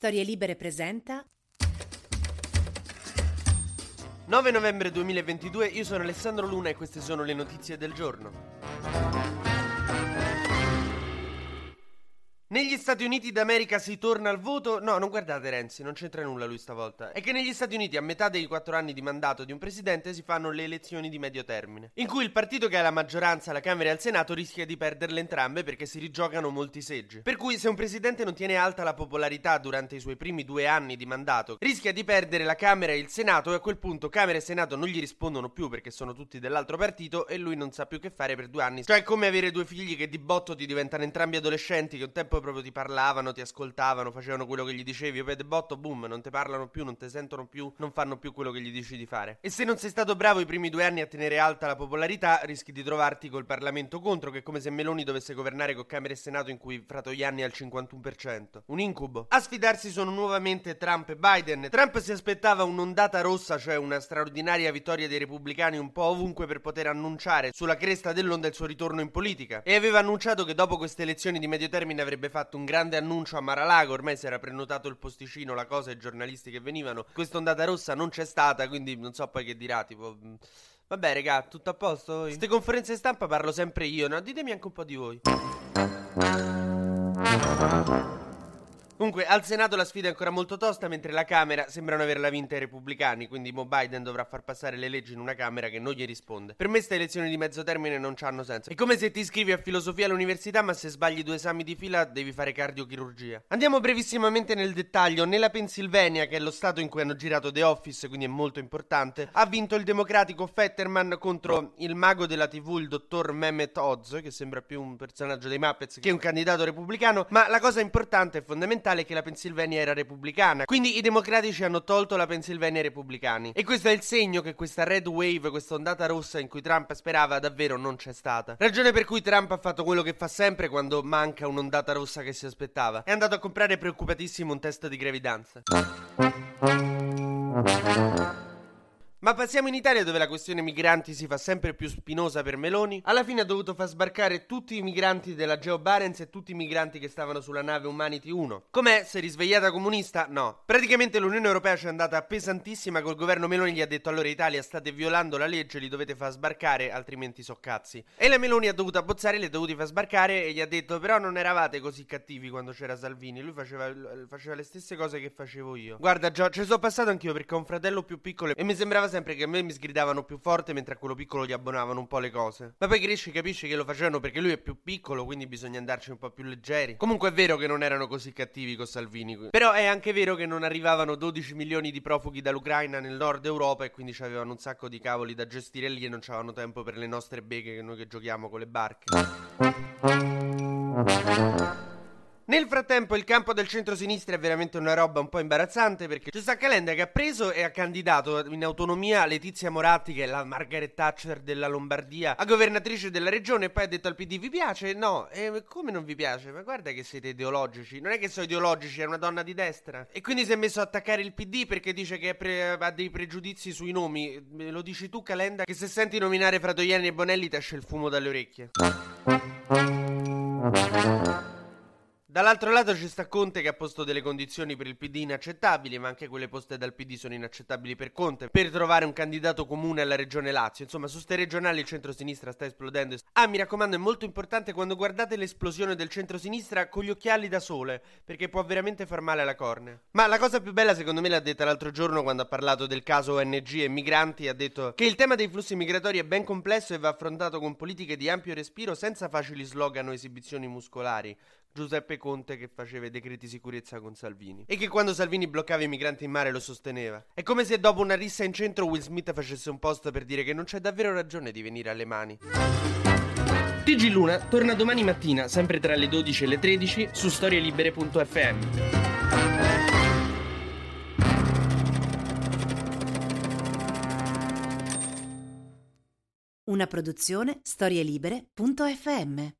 Storie Libere presenta 9 novembre 2022, io sono Alessandro Luna e queste sono le notizie del giorno. Negli Stati Uniti d'America si torna al voto? No, non guardate Renzi, non c'entra nulla lui stavolta. È che negli Stati Uniti a metà dei quattro anni di mandato di un presidente si fanno le elezioni di medio termine, in cui il partito che ha la maggioranza alla Camera e al Senato rischia di perderle entrambe perché si rigiocano molti seggi. Per cui se un presidente non tiene alta la popolarità durante i suoi primi due anni di mandato, rischia di perdere la Camera e il Senato e a quel punto Camera e Senato non gli rispondono più perché sono tutti dell'altro partito e lui non sa più che fare per due anni. Cioè è come avere due figli che di botto ti diventano entrambi adolescenti che un tempo proprio ti parlavano, ti ascoltavano, facevano quello che gli dicevi, poi de botto, boom, non ti parlano più, non ti sentono più, non fanno più quello che gli dici di fare. E se non sei stato bravo i primi due anni a tenere alta la popolarità, rischi di trovarti col Parlamento contro, che è come se Meloni dovesse governare con Camera e Senato in cui Fratoianni ha il 51%. Un incubo. A sfidarsi sono nuovamente Trump e Biden. Trump si aspettava un'ondata rossa, cioè una straordinaria vittoria dei repubblicani un po' ovunque per poter annunciare sulla cresta dell'onda il suo ritorno in politica. E aveva annunciato che dopo queste elezioni di medio termine avrebbe fatto un grande annuncio a Maralago, ormai si era prenotato il posticino, la cosa, i giornalisti che venivano. Questa ondata rossa non c'è stata, quindi non so poi che dirà, tipo... Mm, vabbè, raga, tutto a posto? Queste conferenze stampa parlo sempre io, no? Ditemi anche un po' di voi. Comunque, al Senato la sfida è ancora molto tosta, mentre la Camera sembrano averla vinta i repubblicani, quindi Mo Biden dovrà far passare le leggi in una Camera che non gli risponde. Per me queste elezioni di mezzo termine non hanno senso. È come se ti iscrivi a filosofia all'università, ma se sbagli due esami di fila devi fare cardiochirurgia. Andiamo brevissimamente nel dettaglio. Nella Pennsylvania, che è lo stato in cui hanno girato The Office, quindi è molto importante, ha vinto il democratico Fetterman contro il mago della TV, il dottor Mehmet Oz, che sembra più un personaggio dei Muppets che un candidato repubblicano, ma la cosa importante e fondamentale fondamentale che la Pennsylvania era repubblicana. Quindi i democratici hanno tolto la Pennsylvania ai repubblicani. E questo è il segno che questa red wave, questa ondata rossa in cui Trump sperava davvero non c'è stata. Ragione per cui Trump ha fatto quello che fa sempre quando manca un'ondata rossa che si aspettava. È andato a comprare preoccupatissimo un test di gravidanza. Ma passiamo in Italia dove la questione migranti si fa sempre più spinosa per Meloni. Alla fine ha dovuto far sbarcare tutti i migranti della Geo Barents e tutti i migranti che stavano sulla nave Humanity 1. Com'è? Si è risvegliata comunista? No. Praticamente l'Unione Europea ci è andata pesantissima col governo Meloni gli ha detto allora Italia state violando la legge, li dovete far sbarcare altrimenti so cazzi. E la Meloni ha dovuto abbozzare, li ha dovuti far sbarcare e gli ha detto però non eravate così cattivi quando c'era Salvini, lui faceva, faceva le stesse cose che facevo io. Guarda Gio, ci sono passato anch'io perché ho un fratello più piccolo e mi sembrava sempre che a me mi sgridavano più forte mentre a quello piccolo gli abbonavano un po' le cose. Ma poi cresci capisci che lo facevano perché lui è più piccolo, quindi bisogna andarci un po' più leggeri. Comunque è vero che non erano così cattivi con Salvini. Però è anche vero che non arrivavano 12 milioni di profughi dall'Ucraina nel nord Europa e quindi avevano un sacco di cavoli da gestire lì e non avevano tempo per le nostre beghe che noi che giochiamo con le barche. Nel frattempo il campo del centro-sinistra è veramente una roba un po' imbarazzante perché c'è sta Calenda che ha preso e ha candidato in autonomia Letizia Moratti, che è la Margaret Thatcher della Lombardia, a governatrice della regione e poi ha detto al PD vi piace? No, e come non vi piace? Ma guarda che siete ideologici, non è che sono ideologici, è una donna di destra. E quindi si è messo a attaccare il PD perché dice che pre- ha dei pregiudizi sui nomi. Me lo dici tu Calenda? Che se senti nominare Fratoiani e Bonelli ti esce il fumo dalle orecchie. Dall'altro lato ci sta Conte che ha posto delle condizioni per il PD inaccettabili, ma anche quelle poste dal PD sono inaccettabili per Conte, per trovare un candidato comune alla regione Lazio. Insomma, su ste regionali il centro-sinistra sta esplodendo. Ah, mi raccomando, è molto importante quando guardate l'esplosione del centro-sinistra con gli occhiali da sole, perché può veramente far male alla cornea. Ma la cosa più bella secondo me l'ha detta l'altro giorno quando ha parlato del caso ONG e migranti, ha detto che il tema dei flussi migratori è ben complesso e va affrontato con politiche di ampio respiro senza facili slogan o esibizioni muscolari. Giuseppe Conte che faceva i decreti sicurezza con Salvini e che quando Salvini bloccava i migranti in mare lo sosteneva. È come se dopo una rissa in centro Will Smith facesse un post per dire che non c'è davvero ragione di venire alle mani. TG Luna torna domani mattina, sempre tra le 12 e le 13, su storielibere.fm. Una produzione storielibere.fm